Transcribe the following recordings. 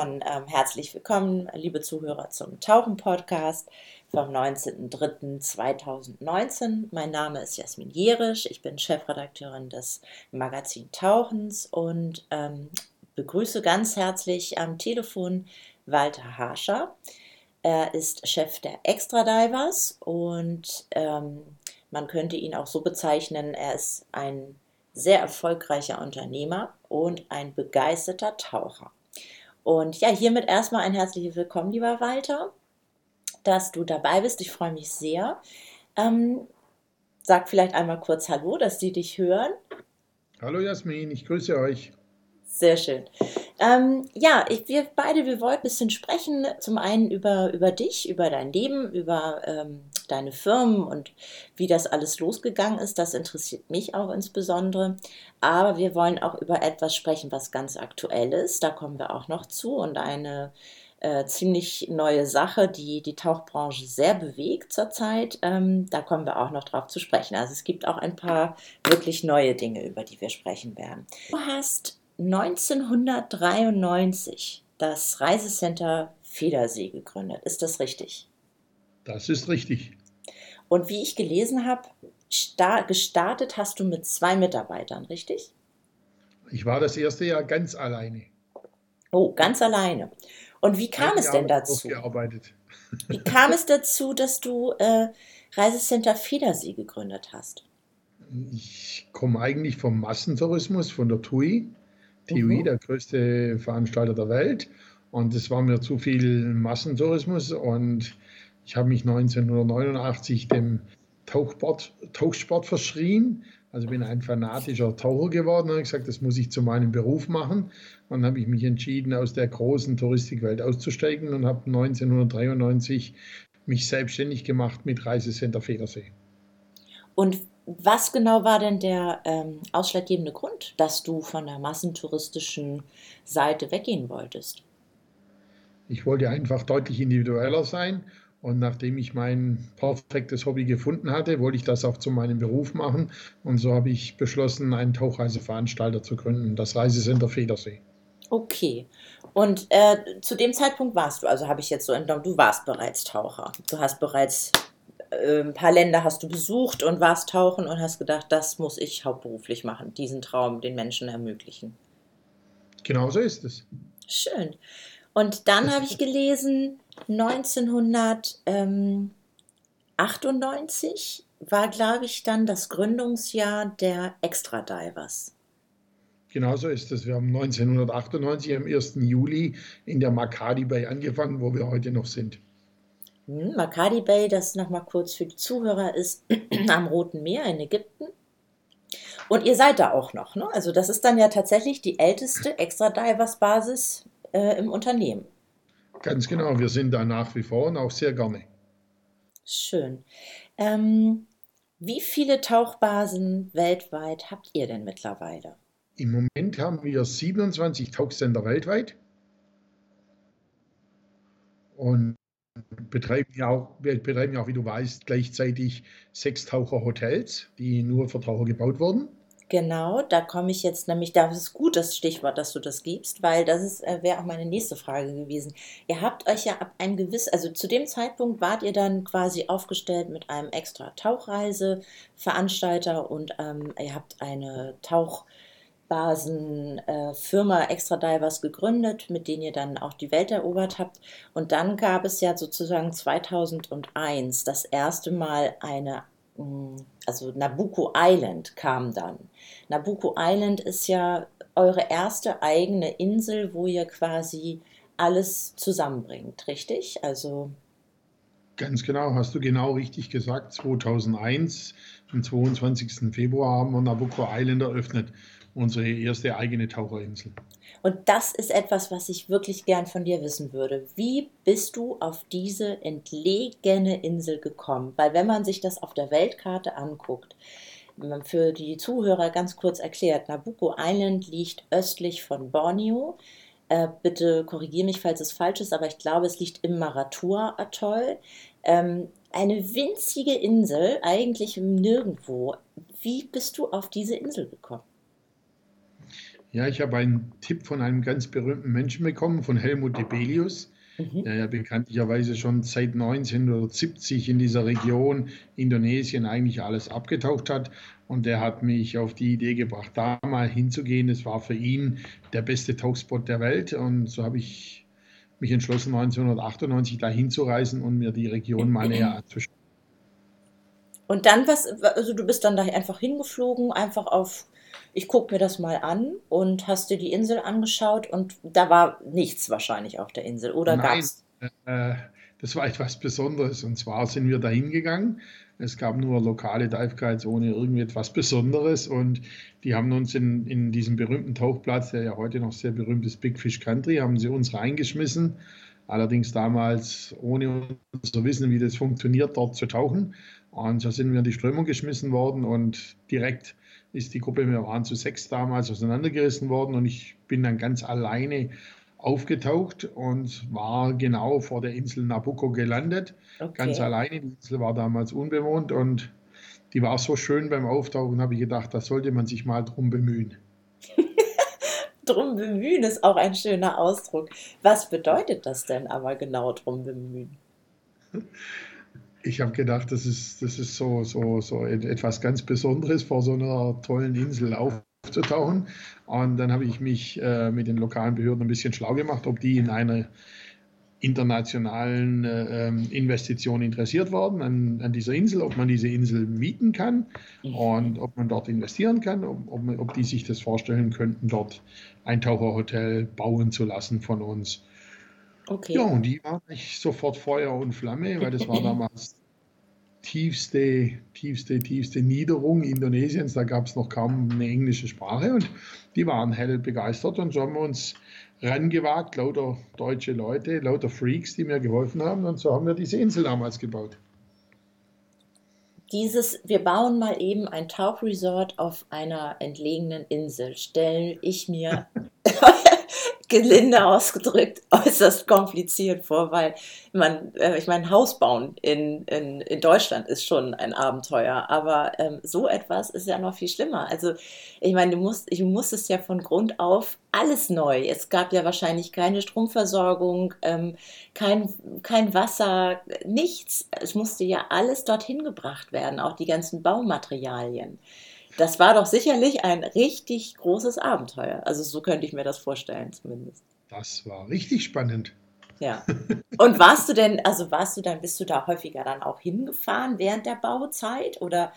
Und, ähm, herzlich willkommen, liebe Zuhörer, zum Tauchen-Podcast vom 19.03.2019. Mein Name ist Jasmin Jerisch, ich bin Chefredakteurin des Magazin Tauchens und ähm, begrüße ganz herzlich am Telefon Walter Harscher. Er ist Chef der Extra Divers und ähm, man könnte ihn auch so bezeichnen, er ist ein sehr erfolgreicher Unternehmer und ein begeisterter Taucher. Und ja, hiermit erstmal ein herzliches Willkommen, lieber Walter, dass du dabei bist. Ich freue mich sehr. Ähm, sag vielleicht einmal kurz Hallo, dass die dich hören. Hallo Jasmin, ich grüße euch. Sehr schön. Ähm, ja, ich, wir beide, wir wollten ein bisschen sprechen. Zum einen über, über dich, über dein Leben, über ähm, deine Firmen und wie das alles losgegangen ist. Das interessiert mich auch insbesondere. Aber wir wollen auch über etwas sprechen, was ganz aktuell ist. Da kommen wir auch noch zu. Und eine äh, ziemlich neue Sache, die die Tauchbranche sehr bewegt zurzeit. Ähm, da kommen wir auch noch drauf zu sprechen. Also es gibt auch ein paar wirklich neue Dinge, über die wir sprechen werden. Du hast 1993 das Reisecenter Federsee gegründet. Ist das richtig? Das ist richtig. Und wie ich gelesen habe, gestartet hast du mit zwei Mitarbeitern, richtig? Ich war das erste Jahr ganz alleine. Oh, ganz alleine. Und wie kam es denn dazu? Wie kam es dazu, dass du äh, Reisecenter Federsee gegründet hast? Ich komme eigentlich vom Massentourismus, von der TUI. TUI, mhm. der größte Veranstalter der Welt. Und es war mir zu viel Massentourismus und ich habe mich 1989 dem Tauchsport, Tauchsport verschrien. Also bin ein fanatischer Taucher geworden und habe gesagt, das muss ich zu meinem Beruf machen. Und dann habe ich mich entschieden, aus der großen Touristikwelt auszusteigen und habe 1993 mich selbstständig gemacht mit Reisecenter Federsee. Und was genau war denn der ähm, ausschlaggebende Grund, dass du von der massentouristischen Seite weggehen wolltest? Ich wollte einfach deutlich individueller sein und nachdem ich mein perfektes Hobby gefunden hatte, wollte ich das auch zu meinem Beruf machen. Und so habe ich beschlossen, einen Tauchreiseveranstalter zu gründen, das Reisecenter Federsee. Okay. Und äh, zu dem Zeitpunkt warst du, also habe ich jetzt so entnommen, du warst bereits Taucher. Du hast bereits äh, ein paar Länder hast du besucht und warst tauchen und hast gedacht, das muss ich hauptberuflich machen, diesen Traum den Menschen ermöglichen. Genau so ist es. Schön. Und dann habe ich gelesen, 1998 war, glaube ich, dann das Gründungsjahr der Extra Divers. Genau so ist es. Wir haben 1998 am 1. Juli in der Makadi Bay angefangen, wo wir heute noch sind. Hm, Makadi Bay, das nochmal kurz für die Zuhörer ist, am Roten Meer in Ägypten. Und ihr seid da auch noch, ne? Also das ist dann ja tatsächlich die älteste Extra Divers Basis äh, im Unternehmen. Ganz genau, wir sind da nach wie vor und auch sehr gerne. Schön. Ähm, wie viele Tauchbasen weltweit habt ihr denn mittlerweile? Im Moment haben wir 27 Tauchsender weltweit und betreiben ja auch, wir betreiben ja auch, wie du weißt, gleichzeitig sechs Taucherhotels, die nur für Taucher gebaut wurden. Genau, da komme ich jetzt nämlich, da ist gut das Stichwort, dass du das gibst, weil das äh, wäre auch meine nächste Frage gewesen. Ihr habt euch ja ab einem gewissen, also zu dem Zeitpunkt wart ihr dann quasi aufgestellt mit einem extra Tauchreiseveranstalter und ähm, ihr habt eine Tauchbasenfirma äh, Extra Divers gegründet, mit denen ihr dann auch die Welt erobert habt. Und dann gab es ja sozusagen 2001 das erste Mal eine also Nabucco Island kam dann. Nabucco Island ist ja eure erste eigene Insel, wo ihr quasi alles zusammenbringt, richtig? Also Ganz genau, hast du genau richtig gesagt. 2001, am 22. Februar haben wir Nabucco Island eröffnet, unsere erste eigene Taucherinsel. Und das ist etwas, was ich wirklich gern von dir wissen würde. Wie bist du auf diese entlegene Insel gekommen? Weil wenn man sich das auf der Weltkarte anguckt, für die Zuhörer ganz kurz erklärt, Nabucco Island liegt östlich von Borneo. Äh, bitte korrigiere mich, falls es falsch ist, aber ich glaube, es liegt im Maratua-Atoll. Ähm, eine winzige Insel, eigentlich nirgendwo. Wie bist du auf diese Insel gekommen? Ja, ich habe einen Tipp von einem ganz berühmten Menschen bekommen, von Helmut Debelius, Mhm. der ja bekanntlicherweise schon seit 1970 in dieser Region Indonesien eigentlich alles abgetaucht hat. Und der hat mich auf die Idee gebracht, da mal hinzugehen. Es war für ihn der beste Tauchspot der Welt. Und so habe ich mich entschlossen, 1998 da hinzureisen und mir die Region mal näher anzuschauen. Und dann was, also du bist dann da einfach hingeflogen, einfach auf, ich gucke mir das mal an und hast dir die Insel angeschaut und da war nichts wahrscheinlich auf der Insel oder Nein, gab's? äh, das war etwas Besonderes. Und zwar sind wir da hingegangen. Es gab nur lokale Dive Guides ohne irgendetwas Besonderes. Und die haben uns in, in diesen berühmten Tauchplatz, der ja heute noch sehr berühmt ist, Big Fish Country, haben sie uns reingeschmissen. Allerdings damals ohne zu wissen, wie das funktioniert, dort zu tauchen. Und so sind wir in die Strömung geschmissen worden und direkt ist die Gruppe, wir waren zu sechs damals, auseinandergerissen worden und ich bin dann ganz alleine aufgetaucht und war genau vor der Insel Nabucco gelandet. Ganz Okay. alleine. Die Insel war damals unbewohnt und die war so schön beim Auftauchen, habe ich gedacht, da sollte man sich mal drum bemühen. Drum bemühen ist auch ein schöner Ausdruck. Was bedeutet das denn aber genau, drum bemühen? Ich habe gedacht, das ist, das ist so, so, so et- etwas ganz Besonderes, vor so einer tollen Insel aufzutauchen. Und dann habe ich mich äh, mit den lokalen Behörden ein bisschen schlau gemacht, ob die in einer internationalen äh, ähm, Investition interessiert waren an, an dieser Insel, ob man diese Insel mieten kann Mhm. und ob man dort investieren kann, ob, ob, ob die sich das vorstellen könnten, dort ein Taucherhotel bauen zu lassen von uns. Ja, Okay. und die waren nicht sofort Feuer und Flamme, weil das war damals tiefste, tiefste, tiefste Niederung Indonesiens. Da gab es noch kaum eine englische Sprache und die waren hell begeistert und so haben wir uns rangewagt, lauter deutsche Leute, lauter Freaks, die mir geholfen haben und so haben wir diese Insel damals gebaut. Dieses, wir bauen mal eben ein Tauchresort auf einer entlegenen Insel, stelle ich mir gelinde ausgedrückt äußerst kompliziert vor, weil man, äh, ich meine, Haus bauen in, in, in Deutschland ist schon ein Abenteuer, aber ähm, so etwas ist ja noch viel schlimmer. Also, ich meine, du musst, ich musstest ja von Grund auf alles neu. Es gab ja wahrscheinlich keine Stromversorgung, ähm, kein, kein Wasser, nichts. Es musste ja alles dorthin gebracht werden, auch die ganzen Baumaterialien. Das war doch sicherlich ein richtig großes Abenteuer. Also so könnte ich mir das vorstellen, zumindest. Das war richtig spannend. Ja. Und warst du denn, also warst du dann, bist du da häufiger dann auch hingefahren während der Bauzeit oder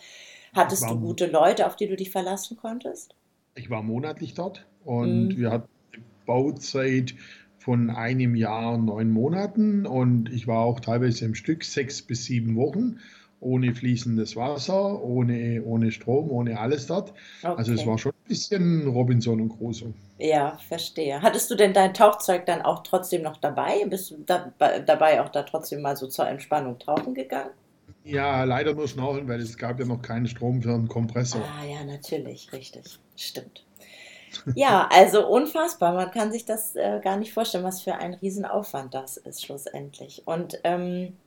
hattest du war, gute Leute, auf die du dich verlassen konntest? ich war monatlich dort und Mhm. wir hatten eine Bauzeit von einem Jahr und neun Monaten und ich war auch teilweise im Stück sechs bis sieben Wochen ohne fließendes Wasser, ohne, ohne Strom, ohne alles dort. Also es Okay. war schon ein bisschen Robinson und Crusoe. Ja, verstehe. Hattest du denn dein Tauchzeug dann auch trotzdem noch dabei? Bist du da, dabei auch da trotzdem mal so zur Entspannung tauchen gegangen? Ja, leider nur Schnorcheln, weil es gab ja noch keinen Strom für einen Kompressor. Ah ja, natürlich, richtig. Stimmt. Ja, also unfassbar. Man kann sich das äh, gar nicht vorstellen, was für ein Riesenaufwand das ist schlussendlich. Und ähm,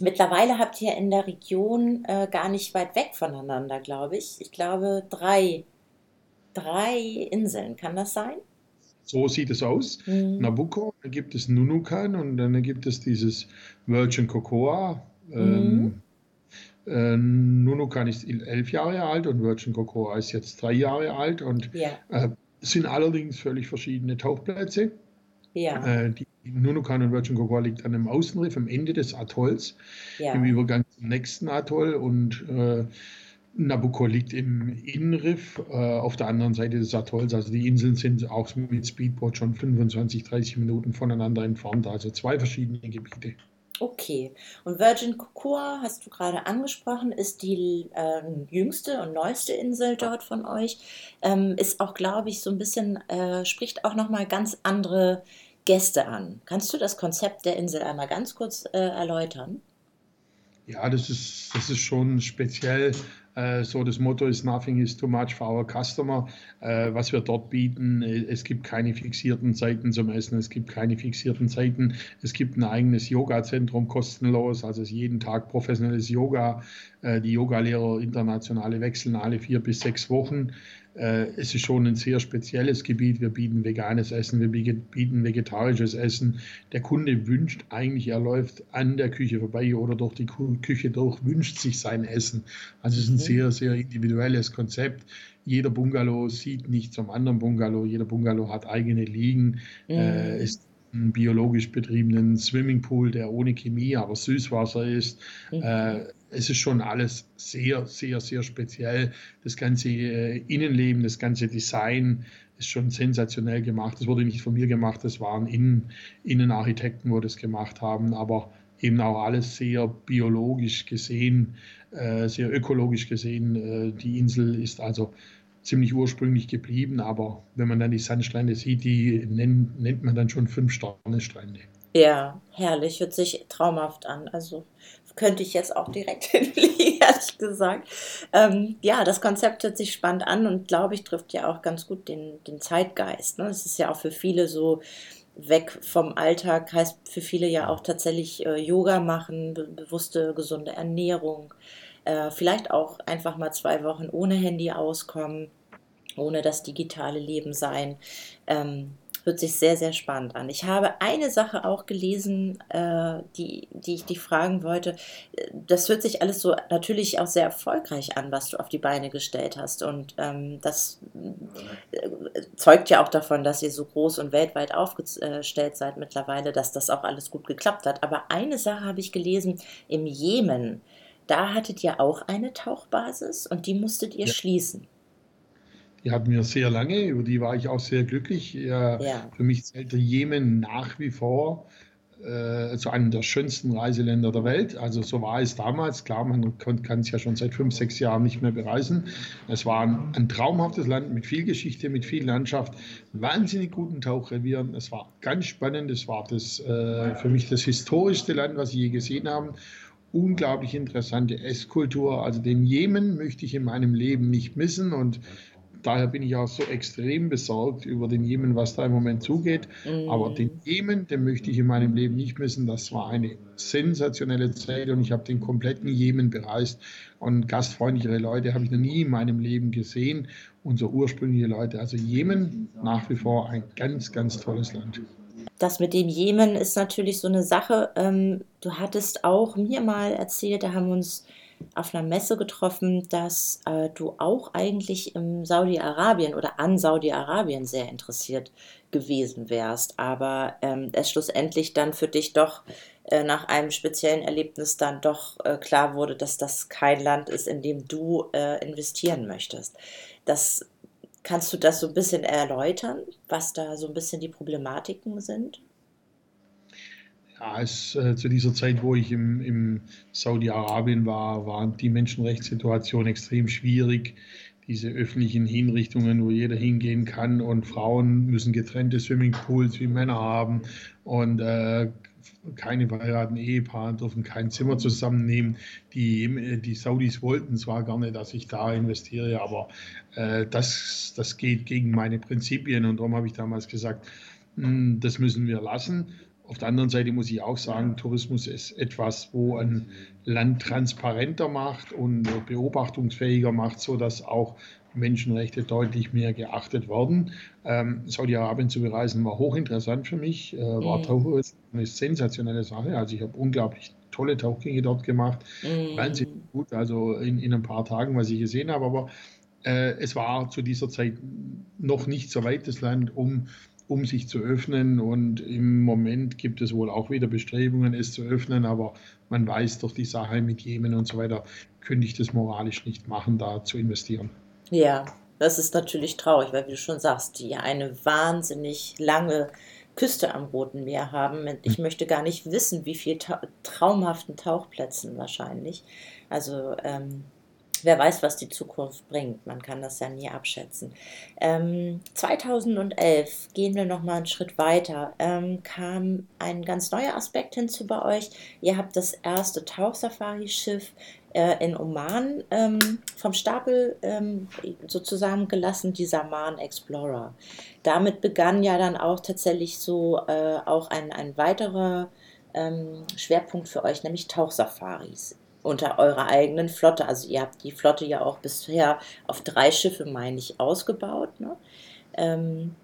mittlerweile habt ihr in der Region äh, gar nicht weit weg voneinander, glaube ich. Ich glaube drei, drei Inseln. Kann das sein? So sieht es aus. Mhm. Nabucco, dann gibt es Nunukan und dann gibt es dieses Virgin Cocoa. Mhm. Ähm, äh, Nunukan ist elf Jahre alt und Virgin Cocoa ist jetzt drei Jahre alt und Ja, äh, es sind allerdings völlig verschiedene Tauchplätze. ja, Äh, die Nunukan und Virgin Cocoa liegt an einem Außenriff am Ende des Atolls, im ja. Übergang zum nächsten Atoll und äh, Nabucco liegt im Innenriff äh, auf der anderen Seite des Atolls. Also die Inseln sind auch mit Speedboot schon 25, 30 Minuten voneinander entfernt. Also zwei verschiedene Gebiete. Okay. Und Virgin Cocoa, hast du gerade angesprochen, ist die ähm, jüngste und neueste Insel dort von euch. Ähm, ist auch, glaube ich, so ein bisschen, äh, spricht auch nochmal ganz andere Gäste an. Kannst du das Konzept der Insel einmal ganz kurz äh, erläutern? Ja, das ist, das ist schon speziell, Äh, so das Motto ist Nothing is too much for our customer. Äh, was wir dort bieten, äh, es gibt keine fixierten Zeiten zum Essen, es gibt keine fixierten Zeiten. Es gibt ein eigenes Yoga-Zentrum kostenlos, also jeden Tag professionelles Yoga. Die Yogalehrer internationale wechseln alle vier bis sechs Wochen. Äh, es ist schon ein sehr spezielles Gebiet. Wir bieten veganes Essen, wir bieten vegetarisches Essen. Der Kunde wünscht eigentlich, er läuft an der Küche vorbei oder durch die Küche durch, wünscht sich sein Essen. Also es ist ein mhm. sehr, sehr individuelles Konzept. Jeder Bungalow sieht nicht zum anderen Bungalow. Jeder Bungalow hat eigene Liegen. Mhm. Äh, ist einen biologisch betriebenen Swimmingpool, der ohne Chemie, aber Süßwasser ist. Mhm. Äh, es ist schon alles sehr, sehr, sehr speziell. Das ganze äh, Innenleben, das ganze Design ist schon sensationell gemacht. Das wurde nicht von mir gemacht, das waren Innen, Innenarchitekten, wo das gemacht haben, aber eben auch alles sehr biologisch gesehen, äh, sehr ökologisch gesehen. Äh, die Insel ist also ziemlich ursprünglich geblieben, aber wenn man dann die Sandstrände sieht, die nennt, nennt man dann schon Fünf-Sterne-Strände. Ja, herrlich, hört sich traumhaft an. Also könnte ich jetzt auch direkt hinlegen, ehrlich gesagt. Ähm, ja, das Konzept hört sich spannend an und glaube ich, trifft ja auch ganz gut den, den Zeitgeist. Ne? Es ist ja auch für viele so weg vom Alltag, heißt für viele ja auch tatsächlich äh, Yoga machen, be bewusste, gesunde Ernährung. Äh, vielleicht auch einfach mal zwei Wochen ohne Handy auskommen, ohne das digitale Leben sein. Ähm, hört sich sehr, sehr spannend an. Ich habe eine Sache auch gelesen, äh, die, die ich dich fragen wollte. Das hört sich alles so natürlich auch sehr erfolgreich an, was du auf die Beine gestellt hast. Und ähm, das äh, zeugt ja auch davon, dass ihr so groß und weltweit aufgestellt seid mittlerweile, dass das auch alles gut geklappt hat. Aber eine Sache habe ich gelesen, im Jemen da hattet ihr auch eine Tauchbasis und die musstet ihr ja. schließen. Die hatten wir sehr lange, über die war ich auch sehr glücklich. Ja. Für mich zählt der Jemen nach wie vor äh, zu einem der schönsten Reiseländer der Welt. Also so war es damals. Klar, man kann es ja schon seit fünf, sechs Jahren nicht mehr bereisen. Es war ein, ein, traumhaftes Land mit viel Geschichte, mit viel Landschaft, wahnsinnig guten Tauchrevieren. Es war ganz spannend. Es war das, äh, für mich das historischste Land, was ich je gesehen habe unglaublich interessante Esskultur. Also den Jemen möchte ich in meinem Leben nicht missen und daher bin ich auch so extrem besorgt über den Jemen, was da im Moment zugeht. Mhm. Aber den Jemen, den möchte ich in meinem Leben nicht missen. Das war eine sensationelle Zeit und ich habe den kompletten Jemen bereist. Und gastfreundlichere Leute habe ich noch nie in meinem Leben gesehen. Unsere ursprüngliche Leute. Also Jemen nach wie vor ein ganz, ganz tolles Land das mit dem Jemen ist natürlich so eine Sache. Ähm, du hattest auch mir mal erzählt, da haben wir uns auf einer Messe getroffen, dass äh, du auch eigentlich im Saudi-Arabien oder an Saudi-Arabien sehr interessiert gewesen wärst, aber ähm, es schlussendlich dann für dich doch äh, nach einem speziellen Erlebnis dann doch äh, klar wurde, dass das kein Land ist, in dem du äh, investieren möchtest. Das Kannst du das so ein bisschen erläutern, was da so ein bisschen die Problematiken sind? Ja, es, äh, zu dieser Zeit, wo ich im, im Saudi-Arabien war, war die Menschenrechtssituation extrem schwierig. Diese öffentlichen Hinrichtungen, wo jeder hingehen kann und Frauen müssen getrennte Swimmingpools wie Männer haben und äh, keine verheirateten Ehepaare dürfen kein Zimmer zusammennehmen. Die, die Saudis wollten zwar gerne, dass ich da investiere, aber äh, das, das geht gegen meine Prinzipien und darum habe ich damals gesagt, mh, hm, das müssen wir lassen. Auf der anderen Seite muss ich auch sagen, Tourismus ist etwas, wo ein Land transparenter macht und beobachtungsfähiger macht, sodass auch Menschenrechte deutlich mehr geachtet werden. Ähm, Saudi-Arabien zu bereisen war hochinteressant für mich, äh, war mhm. Tauchtourismus eine sensationelle Sache. Also ich habe unglaublich tolle Tauchgänge dort gemacht, mhm. wahnsinnig gut, also in, in ein paar Tagen, was ich gesehen habe, aber äh, es war zu dieser Zeit noch nicht so weit das Land, um um sich zu öffnen. Und im Moment gibt es wohl auch wieder Bestrebungen, es zu öffnen, aber man weiß durch die Sache mit Jemen und so weiter, könnte ich das moralisch nicht machen, da zu investieren. Ja, das ist natürlich traurig, weil wie du schon sagst, die ja eine wahnsinnig lange Küste am Roten Meer haben. Ich hm. möchte gar nicht wissen, wie viel ta traumhaften Tauchplätzen wahrscheinlich. Also ähm, wer weiß, was die Zukunft bringt. Man kann das ja nie abschätzen. Ähm, 2011 gehen wir noch mal einen Schritt weiter. Ähm, kam ein ganz neuer Aspekt hinzu bei euch. Ihr habt das erste Tauchsafari-Schiff äh, in Oman ähm, vom Stapel ähm, sozusagen gelassen, dieser Man Explorer. Damit begann ja dann auch tatsächlich so äh, auch ein, ein weiterer ähm, Schwerpunkt für euch, nämlich Tauchsafaris unter eurer eigenen Flotte. Also ihr habt die Flotte ja auch bisher auf drei Schiffe, meine ich, ausgebaut. Ne? Ähm,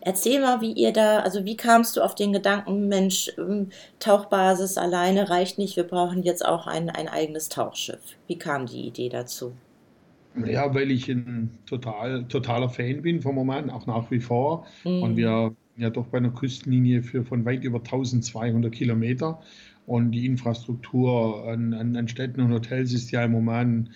erzähl mal, wie ihr da, also wie kamst du auf den Gedanken, Mensch, ähm, Tauchbasis alleine reicht nicht, wir brauchen jetzt auch ein, ein eigenes Tauchschiff. Wie kam die Idee dazu? Ja, weil ich ein total, totaler Fan bin vom Oman, auch nach wie vor. Mhm. Und wir ja doch bei einer Küstenlinie für von weit über 1200 Kilometer. Und die Infrastruktur an, an, an Städten und Hotels ist ja im Moment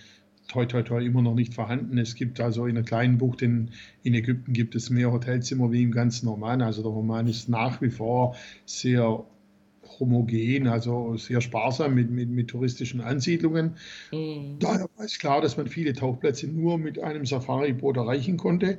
toi, toi, toi immer noch nicht vorhanden. Es gibt also in einer kleinen Bucht in, in Ägypten gibt es mehr Hotelzimmer wie im ganzen Oman. Also der Oman ist nach wie vor sehr homogen, also sehr sparsam mit, mit, mit touristischen Ansiedlungen. Mhm. Daher war es klar, dass man viele Tauchplätze nur mit einem Safari-Boot erreichen konnte.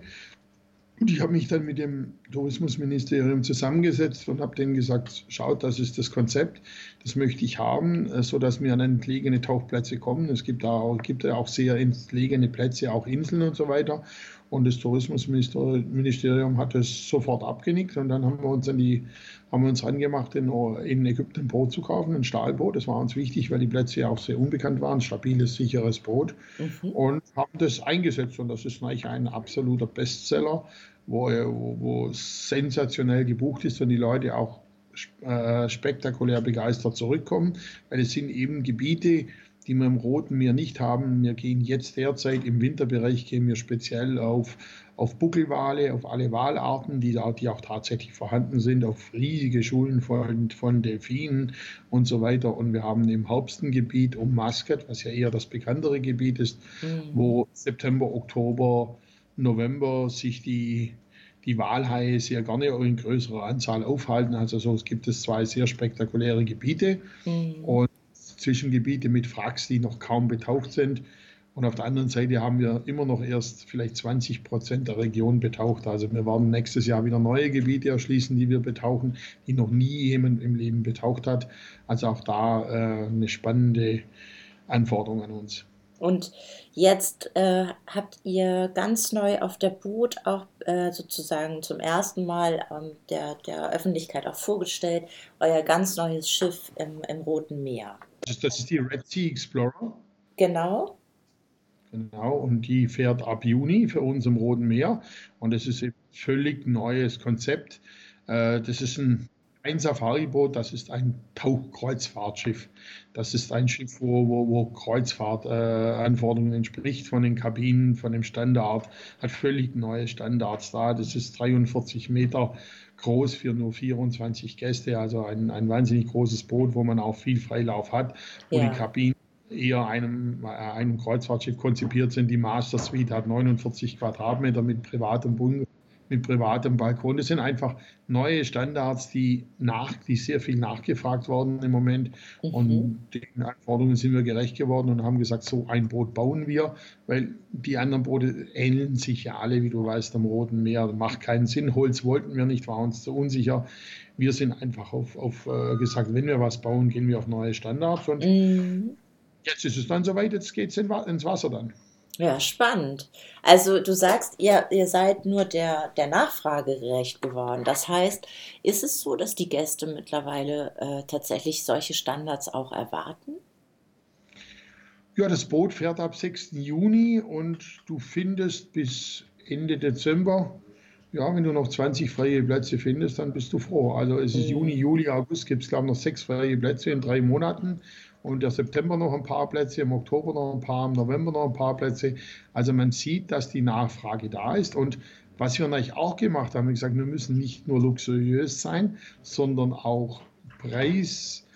Und ich habe mich dann mit dem Tourismusministerium zusammengesetzt und habe denen gesagt, schaut, das ist das Konzept, das möchte ich haben, äh, sodass wir an entlegene Tauchplätze kommen. Es gibt, auch, gibt auch sehr entlegene Plätze, auch Inseln und so weiter. Und das Tourismusministerium hat es sofort abgenickt und dann haben wir uns an die, haben wir uns angemacht, in, in Ägypten ein Boot zu kaufen, ein Stahlboot. Das war uns wichtig, weil die Plätze ja auch sehr unbekannt waren, stabiles, sicheres Boot. Mhm. Und haben das eingesetzt und das ist eigentlich ein absoluter Bestseller wo, wo, wo sensationell gebucht ist und die Leute auch äh, spektakulär begeistert zurückkommen, weil es sind eben Gebiete, die wir im Roten Meer nicht haben. Wir gehen jetzt derzeit im Winterbereich gehen wir speziell auf, auf Buckelwale, auf alle Walarten, die, da, die auch tatsächlich vorhanden sind, auf riesige Schulen von, von Delfinen und so weiter. Und wir haben im Haupstengebiet um Muscat, was ja eher das bekanntere Gebiet ist, mhm. wo September, Oktober November sich die, die Walhaie sehr gerne in größerer Anzahl aufhalten. Also so gibt es zwei sehr spektakuläre Gebiete mhm. und Zwischengebiete mit Wracks, die noch kaum betaucht sind. Und auf der anderen Seite haben wir immer noch erst vielleicht 20 Prozent der Region betaucht. Also wir werden nächstes Jahr wieder neue Gebiete erschließen, die wir betauchen, die noch nie jemand im Leben betaucht hat. Also auch da äh, eine spannende Anforderung an uns. Und jetzt äh, habt ihr ganz neu auf der Boot auch äh, sozusagen zum ersten Mal ähm, der, der Öffentlichkeit auch vorgestellt, euer ganz neues Schiff im, im Roten Meer. Das ist, das ist die Red Sea Explorer. Genau. Genau, und die fährt ab Juni für uns im Roten Meer. Und das ist ein völlig neues Konzept. Äh, das ist ein ein Safari-Boot, das ist ein Tauchkreuzfahrtschiff. Das ist ein Schiff, wo, wo, wo Kreuzfahrtanforderungen äh, entspricht von den Kabinen, von dem Standard, hat völlig neue Standards da. Das ist 43 Meter groß für nur 24 Gäste, also ein, ein wahnsinnig großes Boot, wo man auch viel Freilauf hat, wo ja. die Kabinen eher einem, äh, einem Kreuzfahrtschiff konzipiert sind. Die Master Suite hat 49 Quadratmeter mit privatem Bungalow mit privatem Balkon. Das sind einfach neue Standards, die, nach, die sehr viel nachgefragt worden im Moment. Mhm. Und den Anforderungen sind wir gerecht geworden und haben gesagt, so ein Boot bauen wir, weil die anderen Boote ähneln sich ja alle, wie du weißt, am Roten Meer. Das macht keinen Sinn. Holz wollten wir nicht, war uns zu unsicher. Wir sind einfach auf, auf äh, gesagt, wenn wir was bauen, gehen wir auf neue Standards. Und mhm. jetzt ist es dann soweit, jetzt geht es ins Wasser dann. Ja, spannend. Also du sagst, ihr, ihr seid nur der, der Nachfrage gerecht geworden. Das heißt, ist es so, dass die Gäste mittlerweile äh, tatsächlich solche Standards auch erwarten? Ja, das Boot fährt ab 6. Juni und du findest bis Ende Dezember, ja, wenn du noch 20 freie Plätze findest, dann bist du froh. Also es ist mhm. Juni, Juli, August, gibt es glaube ich noch sechs freie Plätze in drei Monaten und der September noch ein paar Plätze, im Oktober noch ein paar, im November noch ein paar Plätze. Also man sieht, dass die Nachfrage da ist und was wir natürlich auch gemacht haben, wir gesagt, wir müssen nicht nur luxuriös sein, sondern auch Preis,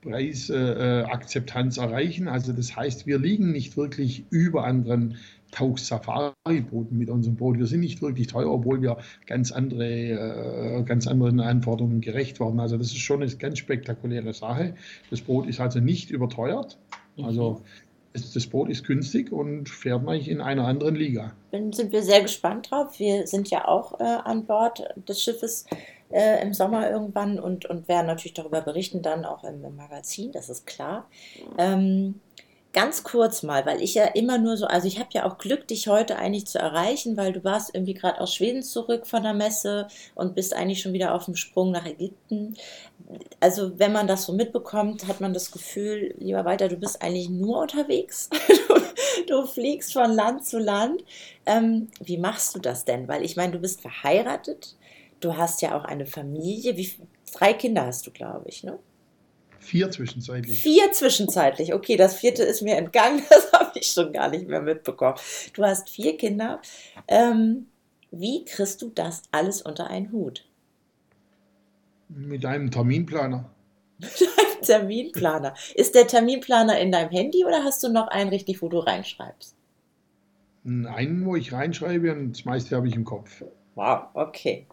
Preisakzeptanz äh, erreichen. Also das heißt, wir liegen nicht wirklich über anderen Tauch-Safari-Booten mit unserem Boot. Wir sind nicht wirklich teuer, obwohl wir ganz, andere, äh, ganz anderen Anforderungen gerecht werden. Also das ist schon eine ganz spektakuläre Sache. Das Boot ist also nicht überteuert. Also das Boot ist günstig und fährt man in einer anderen Liga. Dann sind wir sehr gespannt drauf. Wir sind ja auch äh, an Bord des Schiffes äh, im Sommer irgendwann und, und werden natürlich darüber berichten, dann auch im, im Magazin, das ist klar. Ähm, ganz kurz mal, weil ich ja immer nur so, also ich habe ja auch Glück, dich heute eigentlich zu erreichen, weil du warst irgendwie gerade aus Schweden zurück von der Messe und bist eigentlich schon wieder auf dem Sprung nach Ägypten. Also wenn man das so mitbekommt, hat man das Gefühl, lieber Walter, du bist eigentlich nur unterwegs. Du, du fliegst von Land zu Land. Ähm, wie machst du das denn? Weil ich meine, du bist verheiratet, du hast ja auch eine Familie. Wie, drei Kinder hast du, glaube ich, ne? Vier zwischenzeitlich. Vier zwischenzeitlich. Okay, das vierte ist mir entgangen. Das habe ich schon gar nicht mehr mitbekommen. Du hast vier Kinder. Ähm, wie kriegst du das alles unter einen Hut? Mit einem Terminplaner. Mit einem Terminplaner. Ist der Terminplaner in deinem Handy oder hast du noch einen richtig, wo du reinschreibst? Einen, wo ich reinschreibe und das meiste habe ich im Kopf. Wow, okay.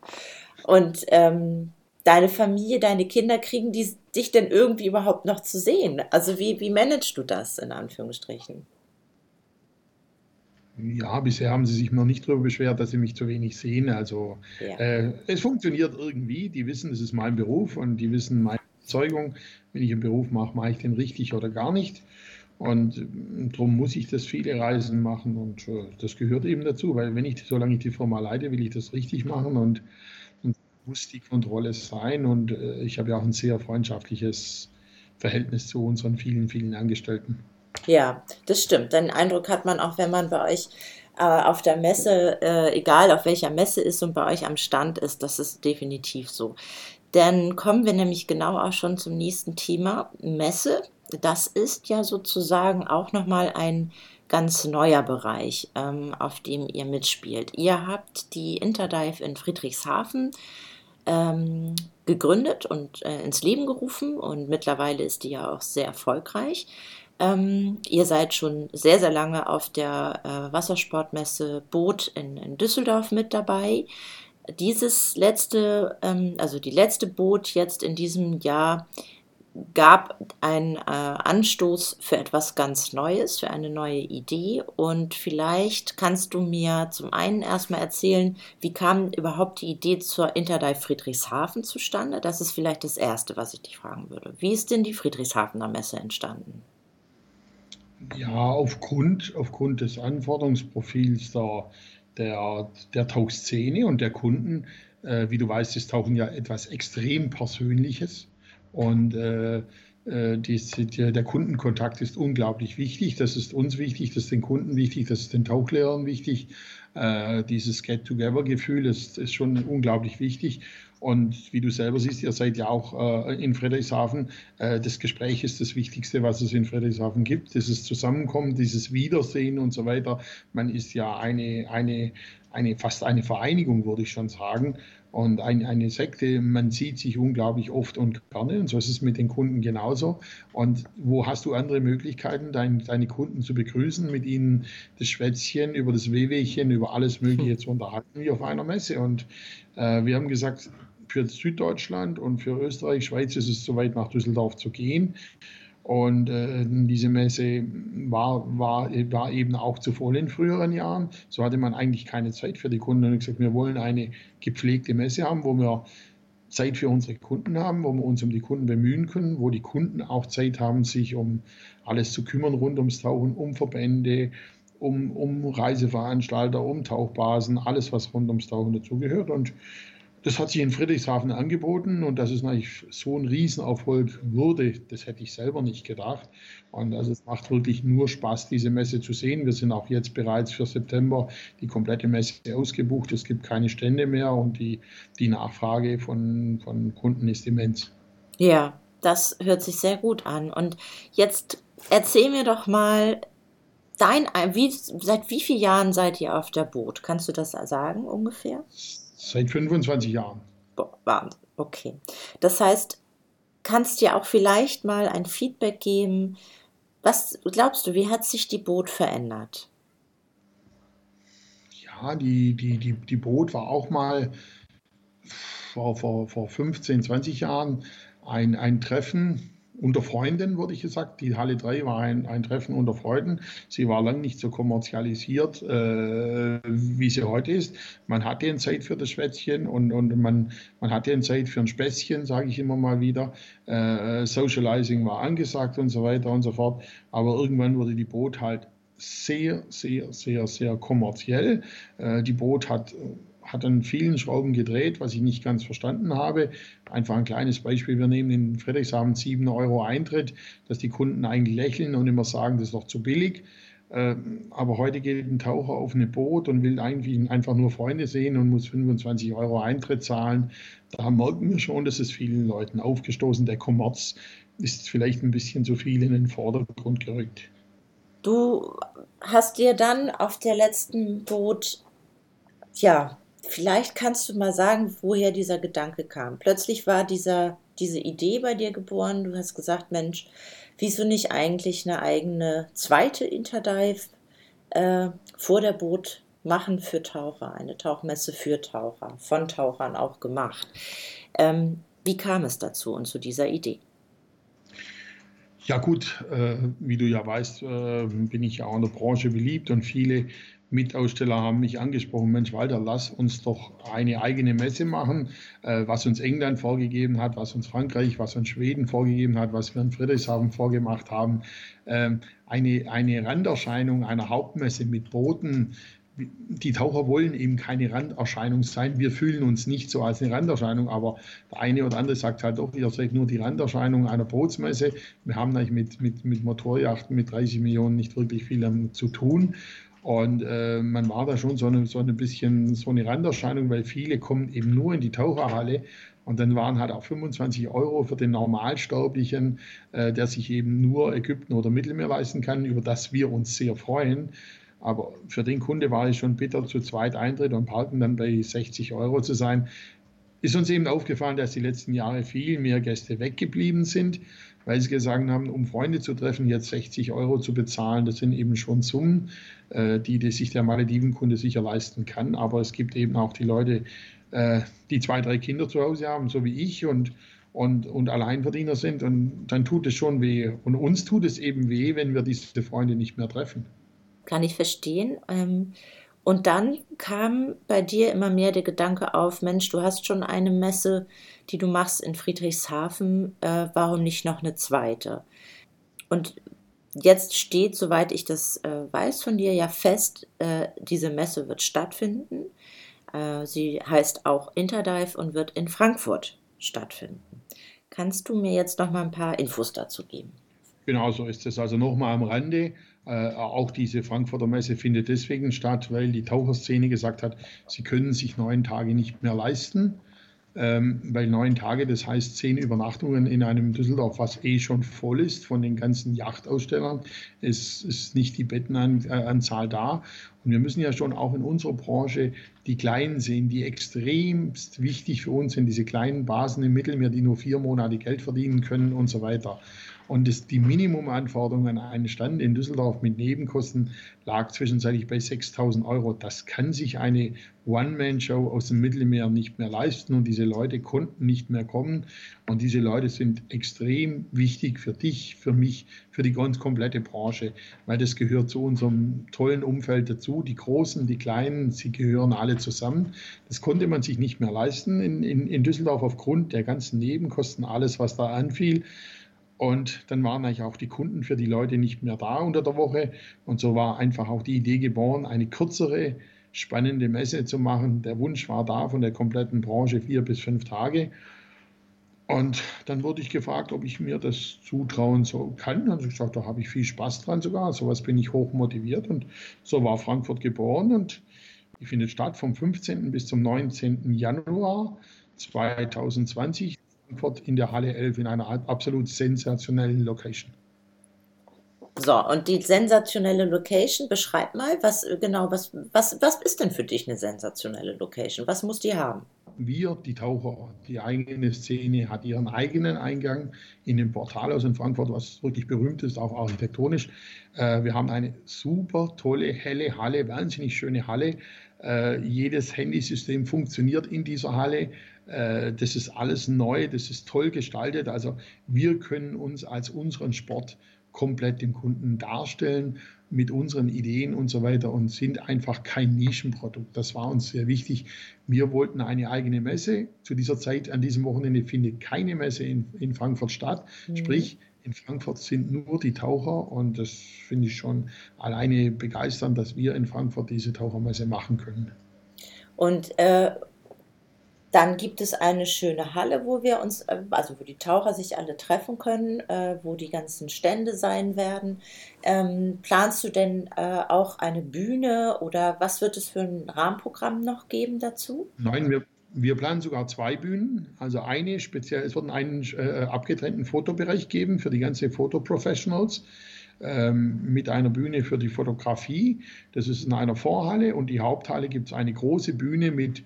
Und ähm, deine Familie, deine Kinder, kriegen die dich denn irgendwie überhaupt noch zu sehen? Also wie, wie managst du das in Anführungsstrichen? Ja, bisher haben sie sich noch nicht darüber beschwert, dass sie mich zu wenig sehen. Also Ja. äh, es funktioniert irgendwie. Die wissen, es ist mein Beruf und die wissen meine Überzeugung. Wenn ich einen Beruf mache, mache ich den richtig oder gar nicht. Und äh, darum muss ich das viele Reisen machen und äh, das gehört eben dazu, weil wenn ich, solange ich die Firma leite, will ich das richtig machen und muss die Kontrolle sein. Und äh, ich habe ja auch ein sehr freundschaftliches Verhältnis zu unseren vielen, vielen Angestellten. Ja, das stimmt. Den Eindruck hat man auch, wenn man bei euch äh, auf der Messe, äh, egal auf welcher Messe ist und bei euch am Stand ist, das ist definitiv so. Dann kommen wir nämlich genau auch schon zum nächsten Thema, Messe. Das ist ja sozusagen auch nochmal ein ganz neuer Bereich, ähm, auf dem ihr mitspielt. Ihr habt die Interdive in Friedrichshafen ähm, gegründet und äh, ins Leben gerufen und mittlerweile ist die ja auch sehr erfolgreich. Ähm, ihr seid schon sehr, sehr lange auf der äh, Wassersportmesse Boot in, in Düsseldorf mit dabei. Dieses letzte, ähm, also die letzte Boot jetzt in diesem Jahr gab einen äh, Anstoß für etwas ganz Neues, für eine neue Idee. Und vielleicht kannst du mir zum einen erstmal erzählen, wie kam überhaupt die Idee zur Interdive Friedrichshafen zustande? Das ist vielleicht das Erste, was ich dich fragen würde. Wie ist denn die Friedrichshafener Messe entstanden? Ja, aufgrund, aufgrund des Anforderungsprofils der, der, der Tauchszene und der Kunden, äh, wie du weißt, ist Tauchen ja etwas extrem Persönliches. Und äh, äh, dies, der, der Kundenkontakt ist unglaublich wichtig. Das ist uns wichtig, das ist den Kunden wichtig, das ist den Tauchlehrern wichtig. Äh, dieses Get-Together-Gefühl ist, ist schon unglaublich wichtig. Und wie du selber siehst, ihr seid ja auch äh, in Friedrichshafen. Äh, das Gespräch ist das Wichtigste, was es in Friedrichshafen gibt. Dieses Zusammenkommen, dieses Wiedersehen und so weiter. Man ist ja eine, eine, eine fast eine Vereinigung, würde ich schon sagen. Und ein, eine Sekte, man sieht sich unglaublich oft und gerne. Und so ist es mit den Kunden genauso. Und wo hast du andere Möglichkeiten, dein, deine Kunden zu begrüßen, mit ihnen das Schwätzchen über das Wehwehchen, über alles Mögliche zu unterhalten, wie auf einer Messe. Und äh, wir haben gesagt, für Süddeutschland und für Österreich, Schweiz ist es so weit nach Düsseldorf zu gehen. Und äh, diese Messe war, war, war eben auch zu voll in früheren Jahren. So hatte man eigentlich keine Zeit für die Kunden. Und ich gesagt, wir wollen eine gepflegte Messe haben, wo wir Zeit für unsere Kunden haben, wo wir uns um die Kunden bemühen können, wo die Kunden auch Zeit haben, sich um alles zu kümmern rund ums Tauchen, um Verbände, um, um Reiseveranstalter, um Tauchbasen, alles, was rund ums Tauchen dazugehört. Und das hat sich in Friedrichshafen angeboten und dass es natürlich so ein Riesenerfolg wurde, das hätte ich selber nicht gedacht. Und also es macht wirklich nur Spaß, diese Messe zu sehen. Wir sind auch jetzt bereits für September die komplette Messe ausgebucht. Es gibt keine Stände mehr und die, die Nachfrage von, von Kunden ist immens. Ja, das hört sich sehr gut an. Und jetzt erzähl mir doch mal, dein, wie, seit wie vielen Jahren seid ihr auf der Boot? Kannst du das sagen ungefähr? Seit 25 Jahren. Boah, Wahnsinn. Okay. Das heißt, kannst dir auch vielleicht mal ein Feedback geben. Was glaubst du, wie hat sich die Boot verändert? Ja, die, die, die, die Boot war auch mal vor, vor, vor 15, 20 Jahren ein, ein Treffen unter Freunden, wurde ich gesagt. Die Halle 3 war ein, ein Treffen unter Freunden. Sie war lang nicht so kommerzialisiert, äh, wie sie heute ist. Man hatte eine Zeit für das Schwätzchen und, und man, man hatte eine Zeit für ein Späßchen, sage ich immer mal wieder. Äh, Socializing war angesagt und so weiter und so fort. Aber irgendwann wurde die Boot halt sehr, sehr, sehr, sehr kommerziell. Äh, die Boot hat hat an vielen Schrauben gedreht, was ich nicht ganz verstanden habe. Einfach ein kleines Beispiel. Wir nehmen in Friedrichshafen 7 Euro Eintritt, dass die Kunden eigentlich lächeln und immer sagen, das ist doch zu billig. Ähm, aber heute geht ein Taucher auf ein Boot und will eigentlich einfach nur Freunde sehen und muss 25 Euro Eintritt zahlen. Da merken wir schon, dass es vielen Leuten aufgestoßen. Der Kommerz ist vielleicht ein bisschen zu viel in den Vordergrund gerückt. Du hast dir dann auf der letzten Boot ja Vielleicht kannst du mal sagen, woher dieser Gedanke kam. Plötzlich war dieser, diese Idee bei dir geboren. Du hast gesagt, Mensch, wieso nicht eigentlich eine eigene zweite Interdive äh, vor der Boot machen für Taucher, eine Tauchmesse für Taucher, von Tauchern auch gemacht. Ähm, wie kam es dazu und zu dieser Idee? Ja gut, äh, wie du ja weißt, äh, bin ich ja auch in der Branche beliebt und viele Mitaussteller haben mich angesprochen, Mensch Walter, lass uns doch eine eigene Messe machen, äh, was uns England vorgegeben hat, was uns Frankreich, was uns Schweden vorgegeben hat, was wir in Friedrichshafen vorgemacht haben. Ähm, eine, eine Randerscheinung einer Hauptmesse mit Booten, die Taucher wollen eben keine Randerscheinung sein. Wir fühlen uns nicht so als eine Randerscheinung, aber der eine oder andere sagt halt doch, ihr seid nur die Randerscheinung einer Bootsmesse. Wir haben eigentlich mit, mit, mit Motorjachten mit 30 Millionen nicht wirklich viel zu tun. Und äh, man war da schon so eine, so ein bisschen so eine Randerscheinung, weil viele kommen eben nur in die Taucherhalle und dann waren halt auch 25 Euro für den Normalsterblichen, äh, der sich eben nur Ägypten oder Mittelmeer leisten kann, über das wir uns sehr freuen. Aber für den Kunde war es schon bitter, zu zweit Eintritt und Parken dann bei 60 Euro zu sein. Ist uns eben aufgefallen, dass die letzten Jahre viel mehr Gäste weggeblieben sind weil sie gesagt haben, um Freunde zu treffen, jetzt 60 Euro zu bezahlen, das sind eben schon Summen, äh, die, die sich der Maledivenkunde sicher leisten kann. Aber es gibt eben auch die Leute, äh, die zwei, drei Kinder zu Hause haben, so wie ich und, und, und Alleinverdiener sind. Und dann tut es schon weh. Und uns tut es eben weh, wenn wir diese Freunde nicht mehr treffen. Kann ich verstehen. Ähm und dann kam bei dir immer mehr der Gedanke auf, Mensch, du hast schon eine Messe, die du machst in Friedrichshafen, äh, warum nicht noch eine zweite? Und jetzt steht, soweit ich das äh, weiß von dir, ja fest, äh, diese Messe wird stattfinden. Äh, sie heißt auch Interdive und wird in Frankfurt stattfinden. Kannst du mir jetzt noch mal ein paar Infos dazu geben? Genau so ist es. Also nochmal am Rande. Äh, auch diese Frankfurter Messe findet deswegen statt, weil die Taucherszene gesagt hat, sie können sich neun Tage nicht mehr leisten. Ähm, weil neun Tage, das heißt zehn Übernachtungen in einem Düsseldorf, was eh schon voll ist von den ganzen Yachtausstellern. Es ist nicht die Bettenanzahl da. Und wir müssen ja schon auch in unserer Branche die Kleinen sehen, die extremst wichtig für uns sind, diese kleinen Basen im Mittelmeer, die nur vier Monate Geld verdienen können und so weiter. Und das, die Minimumanforderung an einen Stand in Düsseldorf mit Nebenkosten lag zwischenzeitlich bei 6.000 Euro. Das kann sich eine One-Man-Show aus dem Mittelmeer nicht mehr leisten und diese Leute konnten nicht mehr kommen. Und diese Leute sind extrem wichtig für dich, für mich, für die ganz komplette Branche, weil das gehört zu unserem tollen Umfeld dazu. Die Großen, die Kleinen, sie gehören alle zusammen. Das konnte man sich nicht mehr leisten in, in, in Düsseldorf aufgrund der ganzen Nebenkosten, alles, was da anfiel. Und dann waren eigentlich auch die Kunden für die Leute nicht mehr da unter der Woche. Und so war einfach auch die Idee geboren, eine kürzere, spannende Messe zu machen. Der Wunsch war da von der kompletten Branche vier bis fünf Tage. Und dann wurde ich gefragt, ob ich mir das zutrauen so kann. Und ich gesagt, da habe ich viel Spaß dran sogar. Sowas bin ich hoch motiviert. Und so war Frankfurt geboren. Und die findet statt vom 15. bis zum 19. Januar 2020. Frankfurt in der Halle 11 in einer absolut sensationellen Location. So, und die sensationelle Location, beschreib mal, was genau, was, was, was ist denn für dich eine sensationelle Location? Was muss die haben? Wir, die Taucher, die eigene Szene hat ihren eigenen Eingang in dem Portalhaus in Frankfurt, was wirklich berühmt ist, auch architektonisch. Äh, wir haben eine super tolle, helle Halle, wahnsinnig schöne Halle. Äh, jedes Handysystem funktioniert in dieser Halle. Äh, das ist alles neu, das ist toll gestaltet. Also wir können uns als unseren Sport komplett dem Kunden darstellen mit unseren Ideen und so weiter und sind einfach kein Nischenprodukt. Das war uns sehr wichtig. Wir wollten eine eigene Messe. Zu dieser Zeit, an diesem Wochenende, findet keine Messe in, in Frankfurt statt. Mhm. Sprich, in Frankfurt sind nur die Taucher und das finde ich schon alleine begeisternd, dass wir in Frankfurt diese Tauchermesse machen können. Und äh, dann gibt es eine schöne Halle, wo wir uns, äh, also wo die Taucher sich alle treffen können, äh, wo die ganzen Stände sein werden. Ähm, planst du denn äh, auch eine Bühne oder was wird es für ein Rahmenprogramm noch geben dazu? Nein, wir, wir planen sogar zwei Bühnen. Also eine speziell, es wird einen äh, abgetrennten Fotobereich geben für die ganze Fotoprofessionals ähm, mit einer Bühne für die Fotografie. Das ist in einer Vorhalle und die Haupthalle gibt es eine große Bühne mit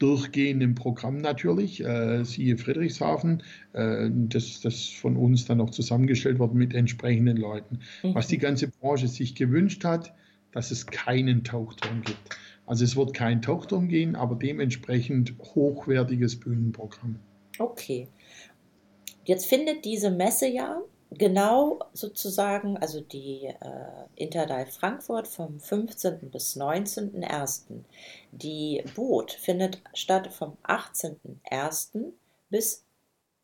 durchgehendem Programm natürlich, äh, siehe Friedrichshafen, äh, das, das von uns dann noch zusammengestellt wird mit entsprechenden Leuten. Mhm. Was die ganze Branche sich gewünscht hat, dass es keinen Tauchturm gibt. Also es wird kein Tauchturm gehen, aber dementsprechend hochwertiges Bühnenprogramm. Okay. Jetzt findet diese Messe ja genau sozusagen, also die äh, Interdive Frankfurt vom 15. bis 19.01. Die Boot findet statt vom 18.01. bis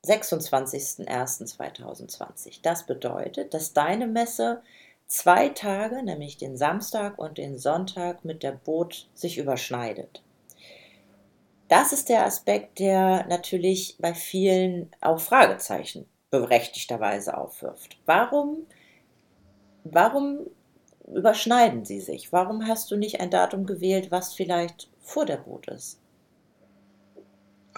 26.01.2020. Das bedeutet, dass deine Messe zwei Tage, nämlich den Samstag und den Sonntag, mit der Boot sich überschneidet. Das ist der Aspekt, der natürlich bei vielen auch Fragezeichen berechtigterweise aufwirft. Warum, warum überschneiden sie sich? Warum hast du nicht ein Datum gewählt, was vielleicht vor der Boot ist?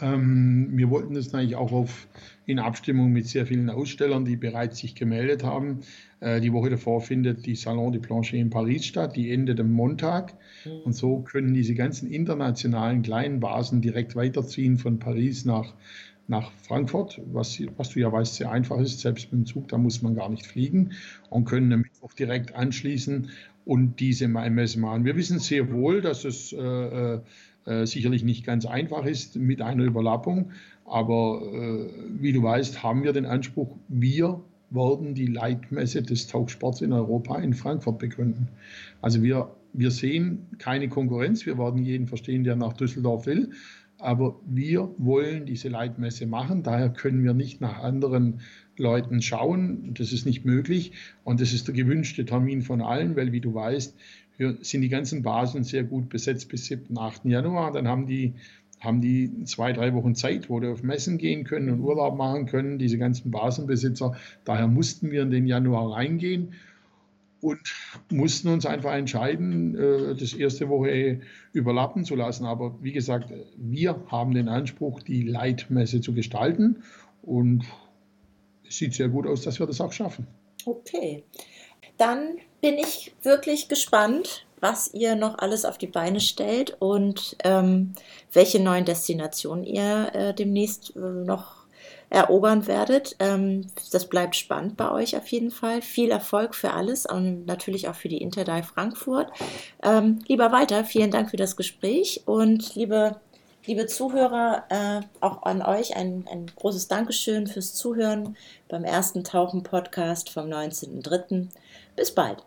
Ähm, wir wollten das natürlich auch auf, in Abstimmung mit sehr vielen Ausstellern, die bereits sich gemeldet haben. Äh, die Woche davor findet die Salon de Plancher in Paris statt, die endet am Montag. Mhm. Und so können diese ganzen internationalen kleinen Basen direkt weiterziehen von Paris nach nach Frankfurt, was, was du ja weißt, sehr einfach ist. Selbst mit dem Zug, da muss man gar nicht fliegen und können am Mittwoch direkt anschließen und diese Messe machen. Wir wissen sehr wohl, dass es äh, äh, äh, sicherlich nicht ganz einfach ist mit einer Überlappung, aber äh, wie du weißt, haben wir den Anspruch, wir werden die Leitmesse des Tauchsports in Europa in Frankfurt begründen. Also wir, wir sehen keine Konkurrenz, wir werden jeden verstehen, der nach Düsseldorf will, aber wir wollen diese Leitmesse machen, daher können wir nicht nach anderen Leuten schauen. Das ist nicht möglich und das ist der gewünschte Termin von allen, weil wie du weißt, sind die ganzen Basen sehr gut besetzt bis 7. 8. Januar. Dann haben die, haben die zwei, drei Wochen Zeit, wo die auf Messen gehen können und Urlaub machen können, diese ganzen Basenbesitzer. Daher mussten wir in den Januar reingehen und mussten uns einfach entscheiden, äh, das erste Woche überlappen zu lassen. Aber wie gesagt, wir haben den Anspruch, die Leitmesse zu gestalten und es sieht sehr gut aus, dass wir das auch schaffen. Okay, dann bin ich wirklich gespannt, was ihr noch alles auf die Beine stellt und ähm, welche neuen Destinationen ihr äh, demnächst äh, noch erobern werdet. Ähm, das bleibt spannend bei euch auf jeden Fall. Viel Erfolg für alles und natürlich auch für die Interdive Frankfurt. Ähm, lieber Walter, vielen Dank für das Gespräch und liebe, liebe Zuhörer, äh, auch an euch ein, ein großes Dankeschön fürs Zuhören beim ersten Tauchen-Podcast vom 19.03. Bis bald.